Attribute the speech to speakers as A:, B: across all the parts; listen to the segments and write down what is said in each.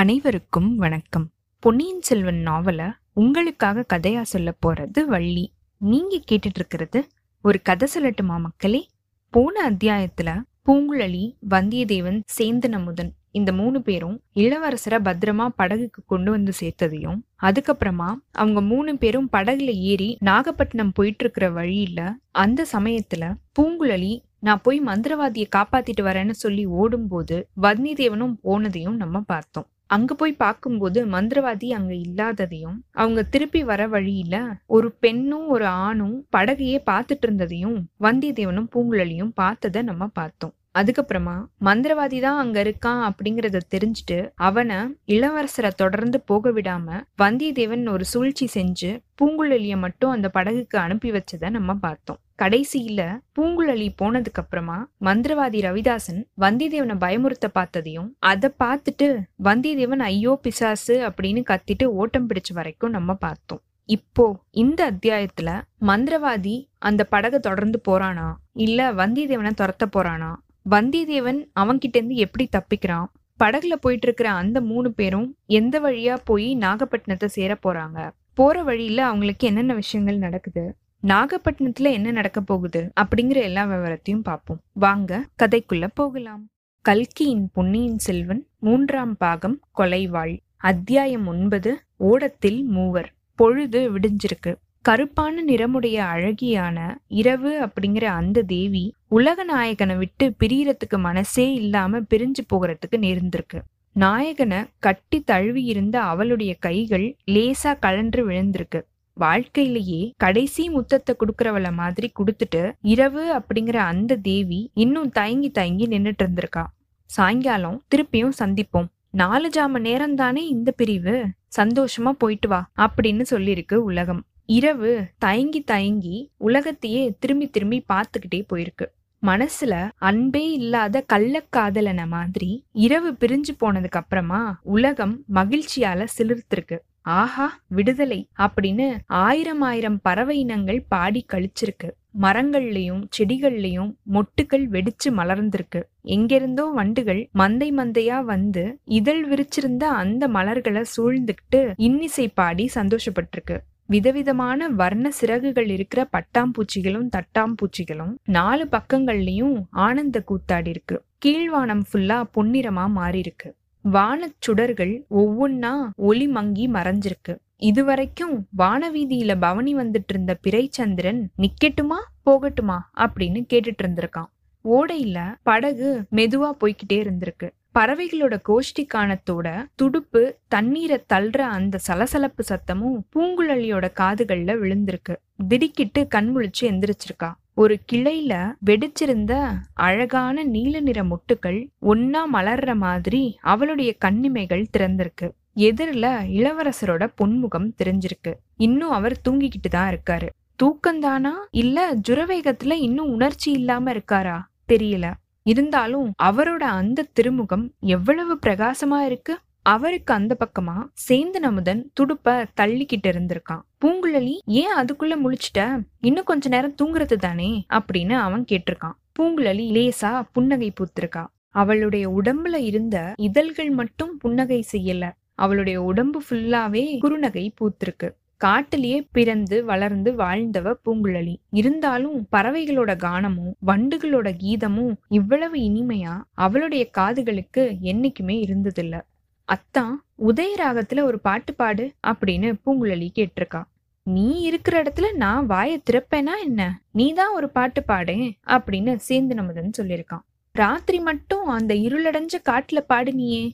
A: அனைவருக்கும் வணக்கம். பொன்னியின் செல்வன் நாவல உங்களுக்காக கதையா சொல்ல போறது வள்ளி. நீங்க கேட்டுட்டு இருக்கிறது ஒரு கதை சொல்லட்டுமா மக்களே? போன அத்தியாயத்துல பூங்குழலி வந்தியத்தேவன் சேந்தன் அமுதன் இந்த மூணு பேரும் இளவரசரை பத்திரமா படகுக்கு கொண்டு வந்து சேர்த்ததையும் அதுக்கப்புறமா அவங்க மூணு பேரும் படகுல ஏறி நாகப்பட்டினம் போயிட்டு இருக்கிற வழியில அந்த சமயத்துல பூங்குழலி நான் போய் மந்திரவாதியை காப்பாத்திட்டு வரேன்னு சொல்லி ஓடும்போது வந்தியத்தேவனும் போனதையும் நம்ம பார்த்தோம். அங்க போய் பார்க்கும்போது மந்திரவாதி அங்க இல்லாததையும் அவங்க திருப்பி வர வழியில ஒரு பெண்ணும் ஒரு ஆணும் படகையே பார்த்துட்டு இருந்ததையும் வந்தியத்தேவனும் பூங்குழலியும் பார்த்ததை நம்ம பார்த்தோம். அதுக்கப்புறமா மந்திரவாதி தான் அங்க இருக்கான் அப்படிங்கறத தெரிஞ்சுட்டு அவனை இளவரசரை தொடர்ந்து போக விடாம வந்தியத்தேவன் ஒரு சூழ்ச்சி செஞ்சு பூங்குழலிய மட்டும் அந்த படகுக்கு அனுப்பி வச்சதை நம்ம பார்த்தோம். கடைசியில பூங்குழலி போனதுக்கு அப்புறமா மந்திரவாதி ரவிதாசன் வந்தியத்தேவனை பயமுறுத்த பார்த்ததையும் அதை பார்த்துட்டு வந்தியத்தேவன் ஐயோ பிசாசு அப்படின்னு கத்திட்டு ஓட்டம் பிடிச்ச வரைக்கும் நம்ம பார்த்தோம். இப்போ இந்த அத்தியாயத்துல மந்திரவாதி அந்த படகை தொடர்ந்து போறானா? இல்ல வந்தியத்தேவனை துரத்த போறானா? வந்தியத்தேவன் அவன்கிட்ட இருந்து எப்படி தப்பிக்கிறான்? படகுல போயிட்டு இருக்கிற அந்த மூணு பேரும் எந்த வழியா போய் நாகப்பட்டினத்தை சேர போறாங்க? போற வழியில அவங்களுக்கு என்னென்ன விஷயங்கள் நடக்குது? நாகப்பட்டினத்துல என்ன நடக்க போகுது? அப்படிங்கிற எல்லா விவரத்தையும் பார்ப்போம் வாங்க கதைக்குள்ள போகலாம். கல்கியின் பொன்னியின் செல்வன் மூன்றாம் பாகம் கொலைவாள். அத்தியாயம் ஒன்பது ஓடத்தில் மூவர். பொழுது விடிஞ்சிருக்கு. கருப்பான நிறமுடைய அழகியான இரவு அப்படிங்கிற அந்த தேவி உலக நாயகனை விட்டு பிரியறதுக்கு மனசே இல்லாம பிரிஞ்சு போகிறதுக்கு நேர்ந்திருக்கு. நாயகனை கட்டி தழுவி இருந்த அவளுடைய கைகள் லேசா கழன்று விழுந்திருக்கு. வாழ்க்கையிலேயே கடைசி முத்தத்தை கொடுக்கறவள மாதிரி கொடுத்துட்டு இரவு அப்படிங்கிற அந்த தேவி இன்னும் தயங்கி தயங்கி நின்னுட்டு இருந்திருக்கா. சாயங்காலம் திருப்பியும் சந்திப்போம். நாலு ஜாம நேரம் தானே இந்த பிரிவு? சந்தோஷமா போயிட்டு வா அப்படின்னு சொல்லியிருக்கு உலகம். இரவு தயங்கி தயங்கி உலகத்தையே திரும்பி திரும்பி பார்த்துக்கிட்டே போயிருக்கு. மனசுல அன்பே இல்லாத கள்ளக்காதலன மாதிரி இரவு பிரிஞ்சு போனதுக்கு அப்புறமா உலகம் மகிழ்ச்சியால சிலிர்த்திருக்கு. ஆஹா விடுதலை அப்படின்னு ஆயிரம் ஆயிரம் பறவை இனங்கள் பாடி கழிச்சிருக்கு. மரங்கள்லயும் செடிகள்லயும் மொட்டுக்கள் வெடிச்சு மலர்ந்திருக்கு. எங்கிருந்தோ வண்டுகள் மந்தை மந்தையா வந்து இதழ் விரிச்சிருந்த அந்த மலர்களை சூழ்ந்துக்கிட்டு இன்னிசை பாடி சந்தோஷப்பட்டிருக்கு. விதவிதமான வர்ண சிறகுகள் இருக்கிற பட்டாம்பூச்சிகளும் தட்டாம்பூச்சிகளும் நாலு பக்கங்கள்லயும் ஆனந்த கூத்தாடி இருக்கு. கீழ்வானம் ஃபுல்லா பொன்னிறமா மாறி இருக்கு வானச் சுடர்கள் ஒவ்வொன்னா ஒளி மங்கி மறைஞ்சிருக்கு. இதுவரைக்கும் வானவீதியில பவனி வந்துட்டு இருந்த பிறைச்சந்திரன் நிக்கட்டுமா போகட்டுமா அப்படின்னு கேட்டுட்டு இருந்திருக்கான் ஓடையில படகு மெதுவா போய்கிட்டே இருந்திருக்கு. பறவைகளோட கோஷ்டி காணத்தோட துடுப்பு தண்ணீரை தள்ளுற அந்த சலசலப்பு சத்தமும் பூங்குழலியோட காதுகள்ல விழுந்திருக்கு. திடுக்கிட்டு கண்முழிச்சு எந்திரிச்சிருக்கா. ஒரு கிளையில வெடிச்சிருந்த அழகான நீல நிற மொட்டுக்கள் ஒன்னா மலர்ற மாதிரி அவளுடைய கண்ணிமைகள் திறந்திருக்கு. எதிரில இளவரசரோட பொன்முகம் தெரிஞ்சிருக்கு. இன்னும் அவர் தூங்கிக்கிட்டு தான் இருக்காரு. தூக்கந்தானா? இல்ல ஜுரவேகத்துல இன்னும் உணர்ச்சி இல்லாம இருக்காரா? தெரியல. இருந்தாலும் அவரோட அந்த திருமுகம் எவ்வளவு பிரகாசமா இருக்கு? அவருக்கு அந்த பக்கமா சேந்தன் அமுதன் துடுப்ப தள்ளிக்கிட்டு இருந்திருக்கான். பூங்குழலி ஏன் அதுக்குள்ள முழிச்சிட்ட? இன்னும் கொஞ்ச நேரம் தூங்குறது தானே? அப்படின்னு அவன் கேட்டிருக்கான். பூங்குழலி லேசா புன்னகை பூத்திருக்கா. அவளுடைய உடம்புல இருந்த இதழ்கள் மட்டும் புன்னகை செய்யல. அவளுடைய உடம்பு ஃபுல்லாவே குறுநகை பூத்திருக்கு. காட்டிலேயே பிறந்து வளர்ந்து வாழ்ந்தவ பூங்குழலி. இருந்தாலும் பறவைகளோட கானமும் வண்டுகளோட கீதமும் இவ்வளவு இனிமையா அவளுடைய காதுகளுக்கு என்னைக்குமே இருந்ததில்ல. அத்தான் உதயராகத்துல ஒரு பாட்டு பாடு அப்படின்னு பூங்குழலி கேட்டிருக்கா. நீ இருக்கிற இடத்துல நான் வாய திறப்பேனா என்ன? நீ தான் ஒரு பாட்டு பாடேன் அப்படின்னு சேந்து நமதன் சொல்லியிருக்கான் ராத்திரி மட்டும் அந்த இருளடைஞ்ச காட்டுல பாடுனியே.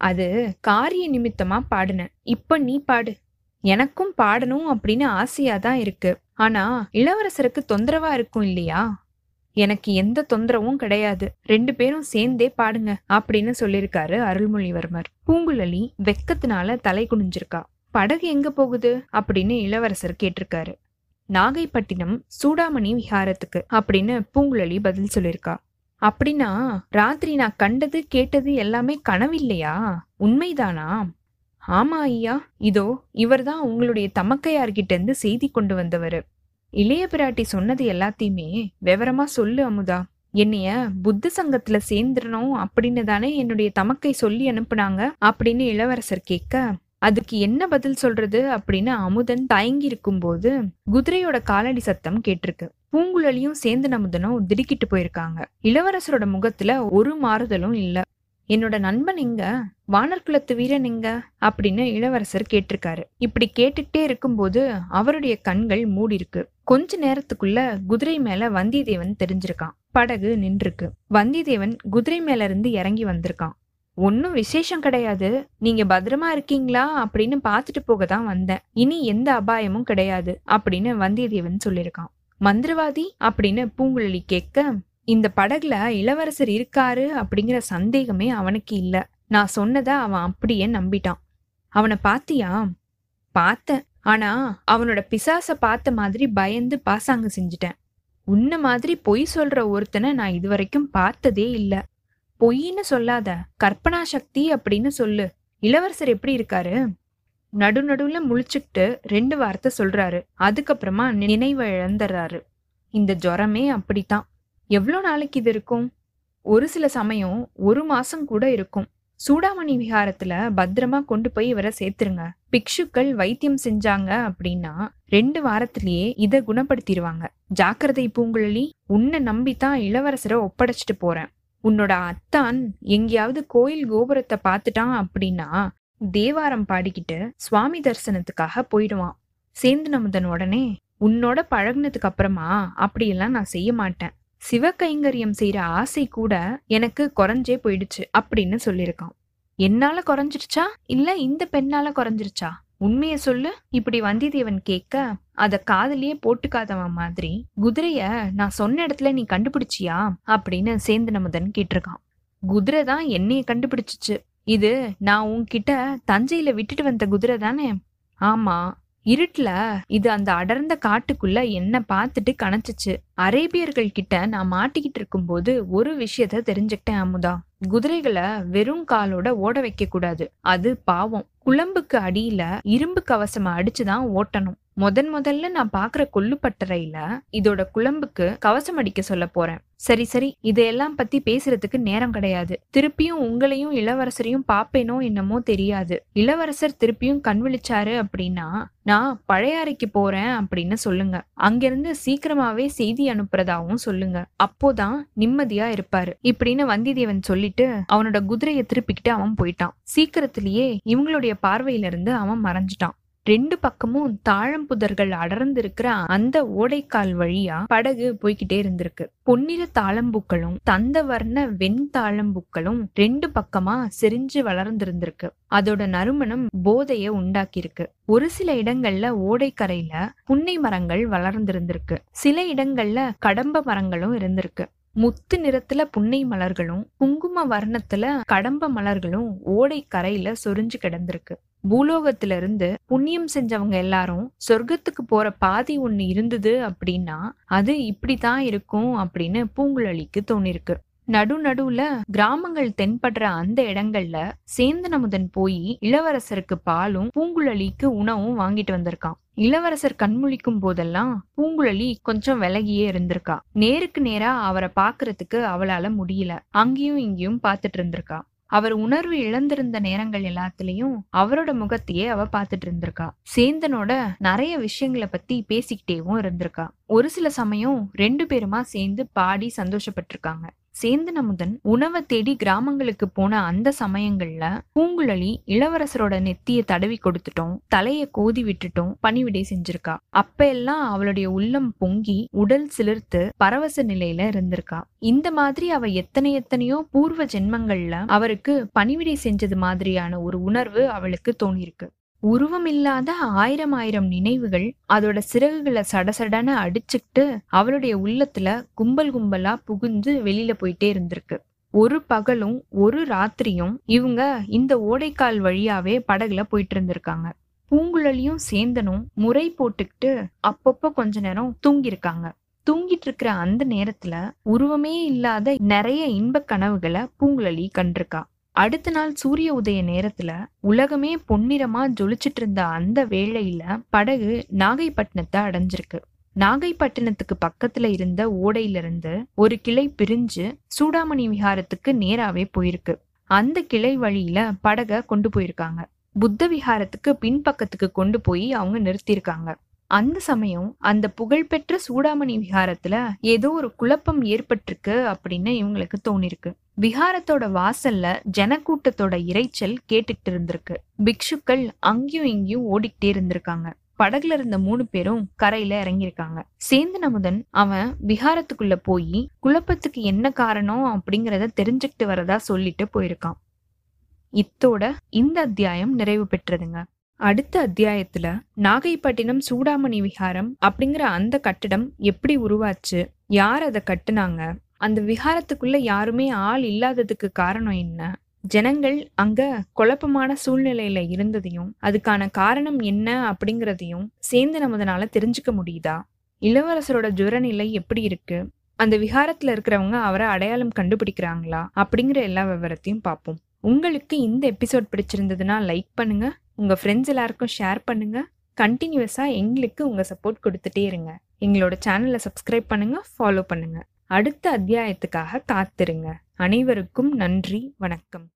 A: அது காரிய நிமித்தமா பாடுன. இப்ப நீ பாடு. எனக்கும் பாடணும் அப்படின்னு ஆசையா தான் இருக்கு. ஆனா இளவரசருக்கு தொந்தரவா இருக்கும் இல்லையா? எனக்கு எந்த தொந்தரவும் கிடையாது. ரெண்டு பேரும் சேர்ந்தே பாடுங்க அப்படின்னு சொல்லியிருக்காரு அருள்மொழிவர்மர். பூங்குழலி வெக்கத்தினால தலை குனிஞ்சிருக்கா. படகு எங்க போகுது? அப்படின்னு இளவரசர் கேட்டிருக்காரு. நாகைப்பட்டினம் சூடாமணி விஹாரத்துக்கு அப்படின்னு பூங்குழலி பதில் சொல்லியிருக்கா. அப்படின்னா ராத்திரி நான் கண்டது கேட்டது எல்லாமே கனவில்லையா உண்மைதானா? ஆமா ஐயா இதோ இவர்தான் உங்களுடைய தமக்கையார்கிட்ட இருந்து செய்தி கொண்டு வந்தவர். இளைய பிராட்டி சொன்னது எல்லாத்தையுமே விவரமா சொல்லு அமுதா. என்னைய புத்த சங்கத்துல சேர்ந்துடணும் அப்படின்னு தானே என்னுடைய தமக்கை சொல்லி அனுப்புனாங்க அப்படின்னு இளவரசர் கேட்க அதுக்கு என்ன பதில் சொல்றது? அப்படின்னு அமுதன் தயங்கி இருக்கும்போது குதிரையோட காலடி சத்தம் கேட்டிருக்கு. பூங்குழலியும் சேர்ந்து நமுதனும் திடுக்கிட்டு போயிருக்காங்க. இளவரசரோட முகத்துல ஒரு மாறுதலும் இல்ல. என்னோட நண்பன் எங்க வானர்குலத்து வீரன் எங்க அப்படின்னு இளவரசர் கேட்டிருக்காரு. இப்படி கேட்டுட்டே இருக்கும்போது அவருடைய கண்கள் மூடி இருக்கு கொஞ்ச நேரத்துக்குள்ள குதிரை மேல வந்தியத்தேவன் தெரிஞ்சிருக்கான். படகு நின்றுருக்கு. வந்தியத்தேவன் குதிரை மேல இருந்து இறங்கி வந்திருக்கான். ஒன்னும் விசேஷம் கிடையாது. நீங்க பத்திரமா இருக்கீங்களா? அப்படின்னு பாத்துட்டு போக தான் வந்தேன். இனி எந்த அபாயமும் கிடையாது அப்படின்னு வந்தியத்தேவன் சொல்லியிருக்கான். மந்திரவாதி? அப்படின்னு பூங்குழலி கேட்க இந்த படகுல இளவரசர் இருக்காரு அப்படிங்கிற சந்தேகமே அவனுக்கு இல்ல. நான் சொன்னதை அவன் அப்படியே நம்பிட்டான். அவனை பாத்தியா? பார்த்தேன். ஆனா அவனோட பிசாச பார்த்த மாதிரி பயந்து பாசாங்க செஞ்சுட்டேன். உன்ன மாதிரி பொய் சொல்ற ஒருத்தனை நான் இதுவரைக்கும் பார்த்ததே இல்ல. பொய்ன்னு சொல்லாத. கற்பனா சக்தி அப்படின்னு சொல்லு. இளவரசர் எப்படி இருக்காரு? நடு நடுவுல முழிச்சுக்கிட்டு ரெண்டு வார்த்தை சொல்றாரு. அதுக்கப்புறமா நினைவு இழந்துடுறாரு இந்த ஜுரமே அப்படித்தான். எவ்வளோ நாளைக்கு இது இருக்கும்? ஒரு சில சமயம் ஒரு மாசம் கூட இருக்கும். சூடாமணி விஹாரத்துல பத்திரமா கொண்டு போய் இவரை சேர்த்துருங்க. பிக்ஷுக்கள் வைத்தியம் செஞ்சாங்க அப்படின்னா ரெண்டு வாரத்திலேயே இதை குணப்படுத்திடுவாங்க ஜாக்கிரதை பூங்குழலி உன்னை நம்பித்தான் இளவரசரை ஒப்படைச்சிட்டு போறேன். உன்னோட அத்தான் எங்கேயாவது கோயில் கோபுரத்தை பார்த்துட்டான் அப்படின்னா தேவாரம் பாடிக்கிட்டு சுவாமி தரிசனத்துக்காக போயிடுவான். சேர்ந்து நமுதன் உடனே உன்னோட பழகுனதுக்கு அப்புறமா அப்படியெல்லாம் நான் செய்ய மாட்டேன். சிவகைங்கரியம் செய்யற ஆசை கூட எனக்கு குறைஞ்சே போயிடுச்சு அப்படின்னு சொல்லியிருக்கான். என்னால குறைஞ்சிருச்சா இல்ல இந்த பெண்ணால குறைஞ்சிருச்சா உண்மைய சொல்லு. இப்படி வந்தியத்தேவன் கேட்க அத காதலியே போட்டுக்காதவன் மாதிரி குதிரைய நான் சொன்ன இடத்துல நீ கண்டுபிடிச்சியா? அப்படின்னு சேந்தன முதன் கேட்டிருக்கான். குதிரை தான் என்னைய கண்டுபிடிச்சிச்சு. இது நான் உன்கிட்ட தஞ்சையில விட்டுட்டு வந்த குதிரை தானே? ஆமா இருட்டுல இது அந்த அடர்ந்த காட்டுக்குள்ள என்ன பார்த்துட்டு கணச்சிச்சு அரேபியர்கள் கிட்ட நான் மாட்டிக்கிட்டு இருக்கும்போது ஒரு விஷயத்த தெரிஞ்சுக்கிட்டேன் அமுதா. குதிரைகளை வெறும் காலோட ஓட வைக்க கூடாது அது பாவம். குழம்புக்கு அடியில இரும்பு கவசமா அடிச்சுதான் ஓட்டணும். முதன் முதல்ல நான் பாக்குற கொல்லுப்பட்டறையில இதோட குழம்புக்கு கவசம் அடிக்க சொல்ல போறேன். சரி சரி இதையெல்லாம் பத்தி பேசுறதுக்கு நேரம் கிடையாது. திருப்பியும் உங்களையும் இளவரசரையும் பாப்பேனோ என்னமோ தெரியாது. இளவரசர் திருப்பியும் கண் விழிச்சாரு அப்படின்னா நான் பழையாறைக்கு போறேன் அப்படின்னு சொல்லுங்க. அங்கிருந்து சீக்கிரமாவே செய்தி அனுப்புறதாவும் சொல்லுங்க. அப்போதான் நிம்மதியா இருப்பாரு. இப்படின்னு வந்திதேவன் சொல்லிட்டு அவனோட குதிரையை திருப்பிக்கிட்டு அவன் போயிட்டான். சீக்கிரத்திலேயே இவங்களுடைய பார்வையில இருந்து அவன் மறைஞ்சிட்டான். ரெண்டு பக்கமும் தாழம்புதர்கள் புதர்கள் அடர்ந்திருக்கிற அந்த ஓடைக்கால் வழியா படகு போய்கிட்டே இருந்திருக்கு. பொன்னிற தாளம்பூக்களும் தந்த வர்ண வெண் தாழம்பூக்களும் ரெண்டு பக்கமா செறிஞ்சு வளர்ந்திருந்திருக்கு. அதோட நறுமணம் போதைய உண்டாக்கியிருக்கு. ஒரு சில இடங்கள்ல ஓடைக்கரையில புன்னை மரங்கள் வளர்ந்திருந்திருக்கு. சில இடங்கள்ல கடம்ப மரங்களும் இருந்திருக்கு. முத்து நிறத்துல புன்னை மலர்களும் குங்கும வர்ணத்துல கடம்ப மலர்களும் ஓடை கரையில சொரிஞ்சு கிடந்திருக்கு. பூலோகத்திலிருந்து புண்ணியம் செஞ்சவங்க எல்லாரும் சொர்க்கத்துக்கு போற பாதி ஒண்ணு இருந்தது அப்படின்னா அது இப்படித்தான் இருக்கும் அப்படின்னு பூங்குழலிக்கு தோணிருக்கு. நடு நடுவுல கிராமங்கள் தென்படுற அந்த இடங்கள்ல சேந்தனமுதன் போய் இளவரசருக்கு பாலும் பூங்குழலிக்கு உணவும் வாங்கிட்டு வந்திருக்கான். இளவரசர் கண்முழிக்கும் போதெல்லாம் பூங்குழலி கொஞ்சம் விலகியே இருந்திருக்கா. நேருக்கு நேரா அவரை பாக்குறதுக்கு அவளால முடியல. அங்கேயும் இங்கேயும் பாத்துட்டு இருந்திருக்கா. அவர் உணர்வு இழந்திருந்த நேரங்கள் எல்லாத்துலயும் அவரோட முகத்தையே அவ பாத்துட்டு இருந்திருக்கா. சேந்தனோட நிறைய விஷயங்களை பத்தி பேசிக்கிட்டேவும் இருந்திருக்கா. ஒரு சில சமயம் ரெண்டு பேருமா சேர்ந்து பாடி சந்தோஷப்பட்டிருக்காங்க. சேந்தனமுதன் உணவை தேடி கிராமங்களுக்கு போன அந்த சமயங்கள்ல பூங்குழலி இளவரசரோட நெத்திய தடவி கொடுத்துட்டோம். தலைய கோதி விட்டுட்டோம். பணிவிடை செஞ்சிருக்கா. அப்ப எல்லாம் அவளுடைய உள்ளம் பொங்கி உடல் சிலிர்த்து பரவச நிலையில இருந்திருக்கா. இந்த மாதிரி அவ எத்தனை எத்தனையோ பூர்வ ஜென்மங்கள்ல அவருக்கு பணிவிடை செஞ்சது மாதிரியான ஒரு உணர்வு அவளுக்கு தோணியிருக்கு. உருவமில்லாத ஆயிரம் ஆயிரம் நினைவுகள் அதோட சிறகுகளை சடசடன அடிச்சுக்கிட்டு அவளுடைய உள்ளத்துல கும்பல் கும்பலா புகுந்து வெளியில போயிட்டே இருந்திருக்கு. ஒரு பகலும் ஒரு ராத்திரியும் இவங்க இந்த ஓடைக்கால் வழியாவே படகுல போயிட்டு இருந்திருக்காங்க. பூங்குழலியும் சேந்தனும் முறை போட்டுக்கிட்டு அப்பப்போ கொஞ்ச நேரம் தூங்கியிருக்காங்க. தூங்கிட்டு இருக்கிற அந்த நேரத்துல உருவமே இல்லாத நிறைய இன்ப கனவுகளை பூங்குழலி கண்டிருக்கா. அடுத்த நாள் சூரிய உதய நேரத்துல உலகமே பொன்னிறமா ஜொலிச்சிட்டு இருந்த அந்த வேளையில படகு நாகைப்பட்டினத்தை அடைஞ்சிருக்கு. நாகைப்பட்டினத்துக்கு பக்கத்துல இருந்த ஓடையிலிருந்து ஒரு கிளை பிரிஞ்சு சூடாமணி விஹாரத்துக்கு நேராவே போயிருக்கு. அந்த கிளை வழியில படக கொண்டு போயிருக்காங்க. புத்த விஹாரத்துக்கு பின்பக்கத்துக்கு கொண்டு போய் அவங்க நிறுத்தியிருக்காங்க அந்த சமயம் அந்த புகழ்பெற்ற சூடாமணி விஹாரத்துல ஏதோ ஒரு குழப்பம் ஏற்பட்டிருக்கு அப்படின்னு இவங்களுக்கு தோணிருக்கு. விஹாரத்தோட வாசல்ல ஜனக்கூட்டத்தோட இரைச்சல் கேட்டுட்டு இருந்திருக்கு. பிக்ஷுக்கள் அங்கேயும் இங்கேயும் ஓடிக்கிட்டே இருந்திருக்காங்க. படகுல இருந்த மூணு பேரும் கரையில இறங்கியிருக்காங்க. சேந்தன் அமுதன் அவன் விஹாரத்துக்குள்ள போய் குழப்பத்துக்கு என்ன காரணம் அப்படிங்கறத தெரிஞ்சுக்கிட்டு வரதா சொல்லிட்டு போயிருக்கான். இத்தோட இந்த அத்தியாயம் நிறைவு பெற்றதுங்க. அடுத்த அத்தியாயத்துல நாகைப்பட்டினம் சூடாமணி விஹாரம் அப்படிங்கிற அந்த கட்டிடம் எப்படி உருவாச்சு யார் அதை கட்டுனாங்க அந்த விஹாரத்துக்குள்ள யாருமே ஆள் இல்லாததுக்கு காரணம் என்ன? ஜனங்கள் அங்க குழப்பமான சூழ்நிலையில இருந்ததையும் அதுக்கான காரணம் என்ன அப்படிங்கிறதையும் சேர்ந்து நமதனால தெரிஞ்சுக்க முடியுதா? இளவரசரோட ஜுரநிலை எப்படி இருக்கு? அந்த விஹாரத்துல இருக்கிறவங்க அவரை அடையாளம் கண்டுபிடிக்கிறாங்களா? அப்படிங்கிற எல்லா விவரத்தையும் பார்ப்போம். உங்களுக்கு இந்த எபிசோட் பிடிச்சிருந்ததுன்னா லைக் பண்ணுங்க. உங்க ஃப்ரெண்ட்ஸ் எல்லாருக்கும் ஷேர் பண்ணுங்க. கண்டினியூஸா எங்களுக்கு உங்க சப்போர்ட் கொடுத்துட்டே இருங்க. எங்களோட சேனலை சப்ஸ்கிரைப் பண்ணுங்க. ஃபாலோ பண்ணுங்க. அடுத்த அத்தியாயத்துக்காக காத்திருங்க. அனைவருக்கும் நன்றி வணக்கம்.